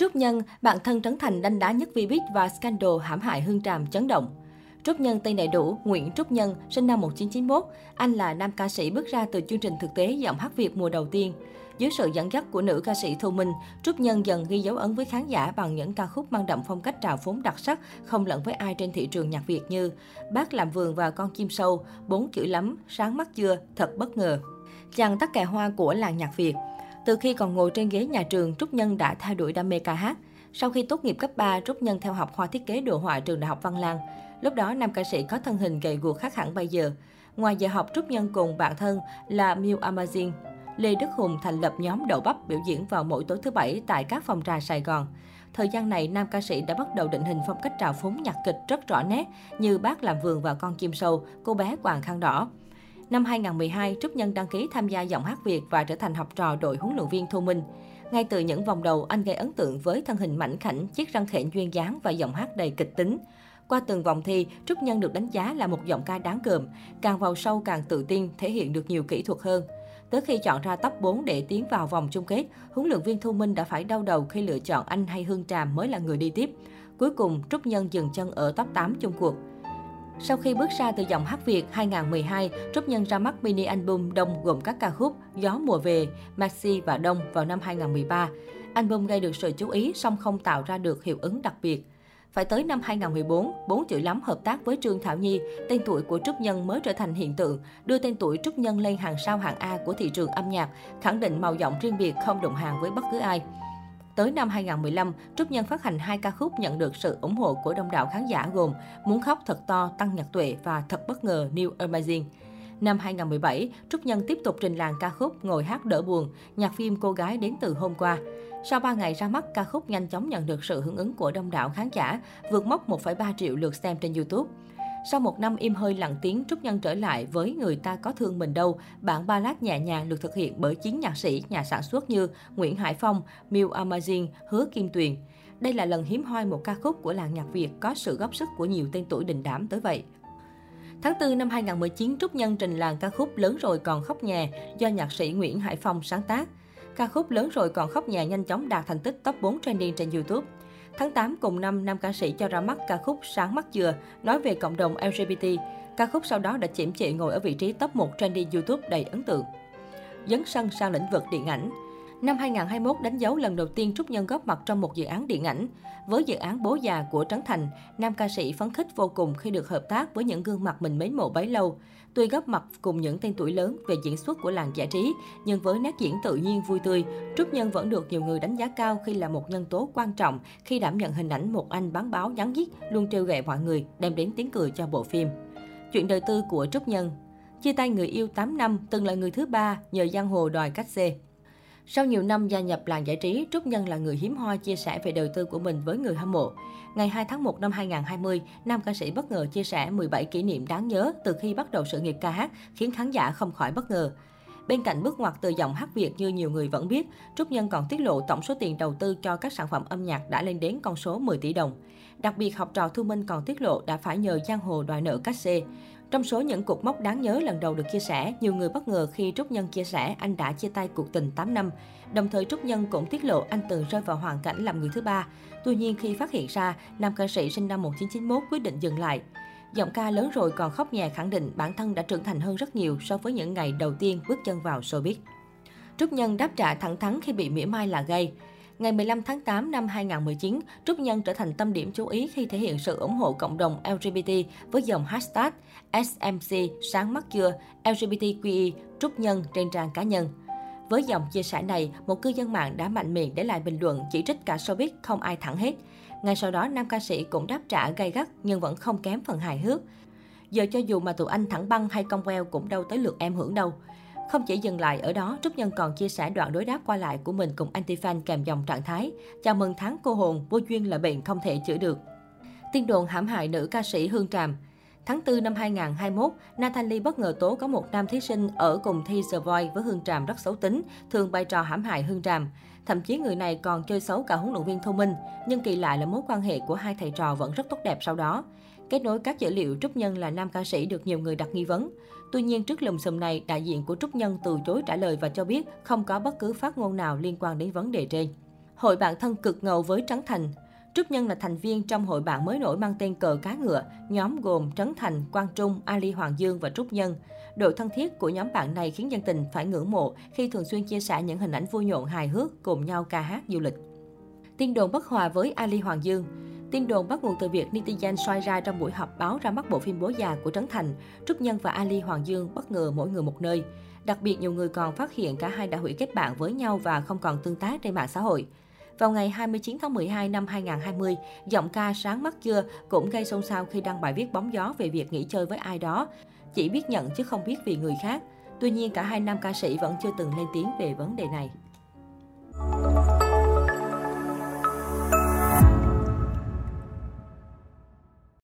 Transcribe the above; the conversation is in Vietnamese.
Trúc Nhân, bạn thân Trấn Thành đánh đá nhất Vbiz và scandal hãm hại Hương Tràm chấn động. Trúc Nhân tên đầy đủ Nguyễn Trúc Nhân, sinh năm 1991. Anh là nam ca sĩ bước ra từ chương trình thực tế giọng hát Việt mùa đầu tiên. Dưới sự dẫn dắt của nữ ca sĩ Thu Minh, Trúc Nhân dần ghi dấu ấn với khán giả bằng những ca khúc mang đậm phong cách trào phúng đặc sắc, không lẫn với ai trên thị trường nhạc Việt như Bác làm vườn và con chim sâu, Bốn chữ lắm, Sáng mắt chưa, Thật bất ngờ. Chàng tắc kè hoa của làng nhạc Việt. Từ khi còn ngồi trên ghế nhà trường, Trúc Nhân đã thay đổi đam mê ca hát. Sau khi tốt nghiệp cấp 3, Trúc Nhân theo học khoa thiết kế đồ họa trường Đại học Văn Lang. Lúc đó, nam ca sĩ có thân hình gầy guộc khác hẳn bây giờ. Ngoài giờ học, Trúc Nhân cùng bạn thân là Miu Amazing, Lê Đức Hùng thành lập nhóm đậu bắp biểu diễn vào mỗi tối thứ bảy tại các phòng trà Sài Gòn. Thời gian này, nam ca sĩ đã bắt đầu định hình phong cách trào phúng nhạc kịch rất rõ nét như Bác làm vườn và con chim sâu, cô bé quàng khăn đỏ. Năm 2012, Trúc Nhân đăng ký tham gia giọng hát Việt và trở thành học trò đội huấn luyện viên Thu Minh. Ngay từ những vòng đầu, anh gây ấn tượng với thân hình mảnh khảnh, chiếc răng khểnh duyên dáng và giọng hát đầy kịch tính. Qua từng vòng thi, Trúc Nhân được đánh giá là một giọng ca đáng gờm, càng vào sâu càng tự tin, thể hiện được nhiều kỹ thuật hơn. Tới khi chọn ra top 4 để tiến vào vòng chung kết, huấn luyện viên Thu Minh đã phải đau đầu khi lựa chọn anh hay Hương Tràm mới là người đi tiếp. Cuối cùng, Trúc Nhân dừng chân ở top 8 chung cuộc. Sau khi bước ra từ dòng hát Việt 2012, Trúc Nhân ra mắt mini album Đông gồm các ca khúc Gió mùa về, Maxi và Đông vào năm 2013. Album gây được sự chú ý song không tạo ra được hiệu ứng đặc biệt. Phải tới năm 2014, bốn chữ lắm hợp tác với Trương Thảo Nhi, tên tuổi của Trúc Nhân mới trở thành hiện tượng, đưa tên tuổi Trúc Nhân lên hàng sao hạng A của thị trường âm nhạc, khẳng định màu giọng riêng biệt không đụng hàng với bất cứ ai. Tới năm 2015, Trúc Nhân phát hành hai ca khúc nhận được sự ủng hộ của đông đảo khán giả gồm Muốn khóc thật to, Tăng Nhật Tuệ và Thật bất ngờ New Amazing. Năm 2017, Trúc Nhân tiếp tục trình làng ca khúc Ngồi hát đỡ buồn, nhạc phim Cô gái đến từ hôm qua. Sau 3 ngày ra mắt, ca khúc nhanh chóng nhận được sự hưởng ứng của đông đảo khán giả, vượt mốc 1,3 triệu lượt xem trên YouTube. Sau một năm im hơi lặng tiếng, Trúc Nhân trở lại với Người ta có thương mình đâu, bản ballad nhẹ nhàng được thực hiện bởi chín nhạc sĩ, nhà sản xuất như Nguyễn Hải Phong, Miu Amazing, Hứa Kim Tuyền. Đây là lần hiếm hoi một ca khúc của làng nhạc Việt có sự góp sức của nhiều tên tuổi đình đám tới vậy. Tháng 4 năm 2019, Trúc Nhân trình làng ca khúc Lớn rồi còn khóc nhè do nhạc sĩ Nguyễn Hải Phong sáng tác. Ca khúc Lớn rồi còn khóc nhè nhanh chóng đạt thành tích top 4 trending trên YouTube. Tháng 8 cùng năm, nam ca sĩ cho ra mắt ca khúc Sáng mắt dừa, nói về cộng đồng LGBT. Ca khúc sau đó đã chiếm chị ngồi ở vị trí top 1 trendy YouTube đầy ấn tượng. Dấn sân sang lĩnh vực điện ảnh Năm 2021 đánh dấu lần đầu tiên Trúc Nhân góp mặt trong một dự án điện ảnh. Với dự án Bố già của Trấn Thành, nam ca sĩ phấn khích vô cùng khi được hợp tác với những gương mặt mình mến mộ bấy lâu. Tuy góp mặt cùng những tên tuổi lớn về diễn xuất của làng giải trí, nhưng với nét diễn tự nhiên vui tươi, Trúc Nhân vẫn được nhiều người đánh giá cao khi là một nhân tố quan trọng khi đảm nhận hình ảnh một anh bán báo nhắn giết, luôn trêu ghẹ mọi người, đem đến tiếng cười cho bộ phim. Chuyện đời tư của Trúc Nhân Chia tay người yêu 8 năm, từng là người thứ ba nhờ giang hồ đòi cách xê. Sau nhiều năm gia nhập làng giải trí, Trúc Nhân là người hiếm hoi chia sẻ về đời tư của mình với người hâm mộ. Ngày 2 tháng 1 năm 2020, nam ca sĩ bất ngờ chia sẻ 17 kỷ niệm đáng nhớ từ khi bắt đầu sự nghiệp ca hát, khiến khán giả không khỏi bất ngờ. Bên cạnh bước ngoặt từ giọng hát Việt như nhiều người vẫn biết, Trúc Nhân còn tiết lộ tổng số tiền đầu tư cho các sản phẩm âm nhạc đã lên đến con số 10 tỷ đồng. Đặc biệt, học trò Thu Minh còn tiết lộ đã phải nhờ giang hồ đòi nợ cách xê. Trong số những cục mốc đáng nhớ lần đầu được chia sẻ, nhiều người bất ngờ khi Trúc Nhân chia sẻ anh đã chia tay cuộc tình 8 năm. Đồng thời Trúc Nhân cũng tiết lộ anh từng rơi vào hoàn cảnh làm người thứ ba. Tuy nhiên khi phát hiện ra, nam ca sĩ sinh năm 1991 quyết định dừng lại. Giọng ca lớn rồi còn khóc nhè khẳng định bản thân đã trưởng thành hơn rất nhiều so với những ngày đầu tiên bước chân vào showbiz. Trúc Nhân đáp trả thẳng thắn khi bị mỉa mai là gay. Ngày 15 tháng 8 năm 2019, Trúc Nhân trở thành tâm điểm chú ý khi thể hiện sự ủng hộ cộng đồng LGBT với dòng hashtag SMC sáng mắt chưa LGBTQI Trúc Nhân trên trang cá nhân. Với dòng chia sẻ này, một cư dân mạng đã mạnh miệng để lại bình luận chỉ trích cả showbiz không ai thẳng hết. Ngay sau đó, nam ca sĩ cũng đáp trả gay gắt nhưng vẫn không kém phần hài hước. Giờ cho dù mà tụi anh thẳng băng hay cong queo cũng đâu tới lượt em hưởng đâu. Không chỉ dừng lại ở đó, Trúc Nhân còn chia sẻ đoạn đối đáp qua lại của mình cùng anti-fan kèm dòng trạng thái. Chào mừng tháng cô hồn, vô duyên là bệnh không thể chữa được. Tin đồn hãm hại nữ ca sĩ Hương Tràm Tháng 4 năm 2021, Natalie bất ngờ tố có một nam thí sinh ở cùng thi The Voice với Hương Tràm rất xấu tính, thường bày trò hãm hại Hương Tràm. Thậm chí người này còn chơi xấu cả huấn luyện viên thông minh, nhưng kỳ lạ là mối quan hệ của hai thầy trò vẫn rất tốt đẹp sau đó. Kết nối các dữ liệu, Trúc Nhân là nam ca sĩ được nhiều người đặt nghi vấn. Tuy nhiên, trước lùm xùm này, đại diện của Trúc Nhân từ chối trả lời và cho biết không có bất cứ phát ngôn nào liên quan đến vấn đề trên. Hội bạn thân cực ngầu với Trấn Thành Trúc Nhân là thành viên trong hội bạn mới nổi mang tên cờ cá ngựa, nhóm gồm Trấn Thành, Quang Trung, Ali Hoàng Dương và Trúc Nhân. Độ thân thiết của nhóm bạn này khiến dân tình phải ngưỡng mộ khi thường xuyên chia sẻ những hình ảnh vui nhộn hài hước cùng nhau ca hát du lịch. Tiên đồn bất hòa với Ali Hoàng Dương Tin đồn bắt nguồn từ việc netizen xoay ra trong buổi họp báo ra mắt bộ phim Bố già của Trấn Thành. Trúc Nhân và Ali Hoàng Dương bất ngờ mỗi người một nơi. Đặc biệt nhiều người còn phát hiện cả hai đã hủy kết bạn với nhau và không còn tương tác trên mạng xã hội. Vào ngày 29 tháng 12 năm 2020, giọng ca Sáng mắt chưa cũng gây xôn xao khi đăng bài viết bóng gió về việc nghỉ chơi với ai đó. Chỉ biết nhận chứ không biết vì người khác. Tuy nhiên, cả hai nam ca sĩ vẫn chưa từng lên tiếng về vấn đề này.